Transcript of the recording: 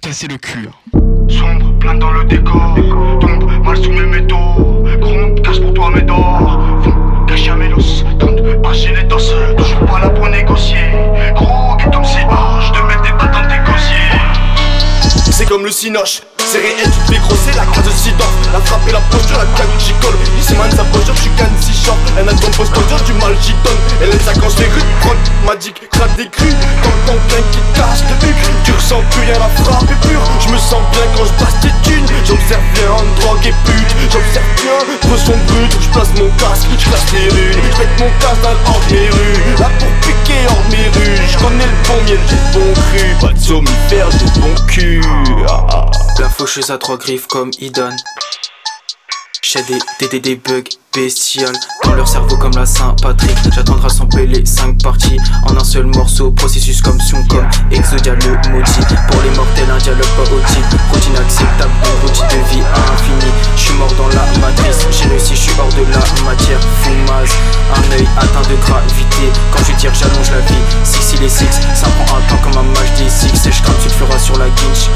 casser le cul. Sombre, plein dans le décor. Tombe mal sous mes métaux. Gronde, casse pour toi mes dors. Font cacher mes los. Tente, passer les doses. Toujours pas là pour négocier. Gros, et comme c'est je te mets des pattes dans tes gosiers. C'est comme le cinoche. C'est réel, tu te fais grosser la case de Sidor La frappe et la posture, la cagoule j'y colle Ici man sa posture, tu gagnes si short Un album post du mal j'y drogue et pute J'observe bien, peu son brut Je place mon casque, je classe les runes Je mon casque dans hors mes rues Là pour piquer hors mes rues Je connais le bon miel, j'ai bon cru Pas de somnifère, j'ai bon cul ah, ah. La faucheuse à trois griffes comme Idon. J'ai des, des, des, bugs bestiales dans leur cerveau comme la Saint-Patrick. J'attendrai s'en les 5 parties en un seul morceau. Processus comme comme Exodia le maudit. Pour les mortels, un dialogue pas la matière. Fumage, un œil atteint de gravité. Quand je tire, j'allonge la vie. Six, il est six, ça prend un temps comme un match des six. Et je tu le feras sur la guinch,